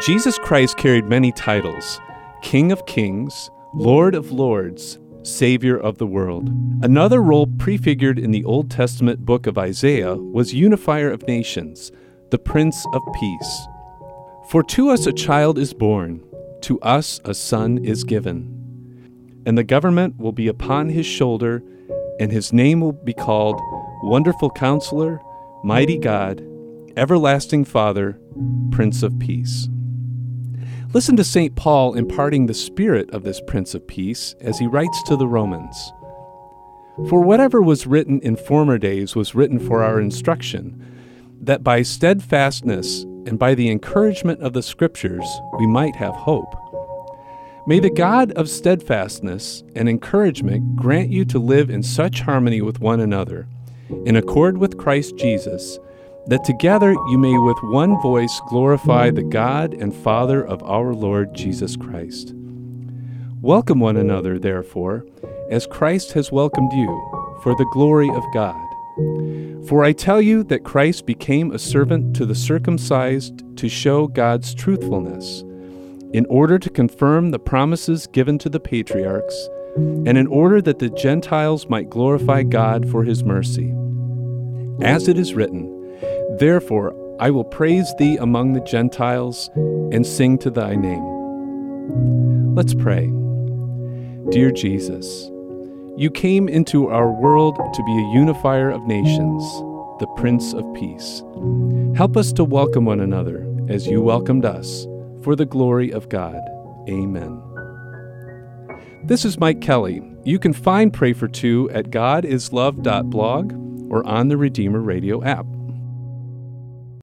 Jesus Christ carried many titles King of Kings, Lord of Lords, Savior of the world. Another role prefigured in the Old Testament book of Isaiah was Unifier of Nations, the Prince of Peace. For to us a child is born, to us a son is given. And the government will be upon his shoulder, and his name will be called Wonderful Counselor, Mighty God, Everlasting Father, Prince of Peace. Listen to St. Paul imparting the spirit of this Prince of Peace as he writes to the Romans. For whatever was written in former days was written for our instruction, that by steadfastness and by the encouragement of the Scriptures we might have hope. May the God of steadfastness and encouragement grant you to live in such harmony with one another, in accord with Christ Jesus that together you may with one voice glorify the God and Father of our Lord Jesus Christ. Welcome one another, therefore, as Christ has welcomed you, for the glory of God. For I tell you that Christ became a servant to the circumcised to show God's truthfulness, in order to confirm the promises given to the patriarchs, and in order that the Gentiles might glorify God for his mercy. As it is written, Therefore, I will praise thee among the Gentiles and sing to thy name. Let's pray. Dear Jesus, you came into our world to be a unifier of nations, the Prince of Peace. Help us to welcome one another as you welcomed us, for the glory of God. Amen. This is Mike Kelly. You can find Pray for Two at godislove.blog or on the Redeemer Radio app.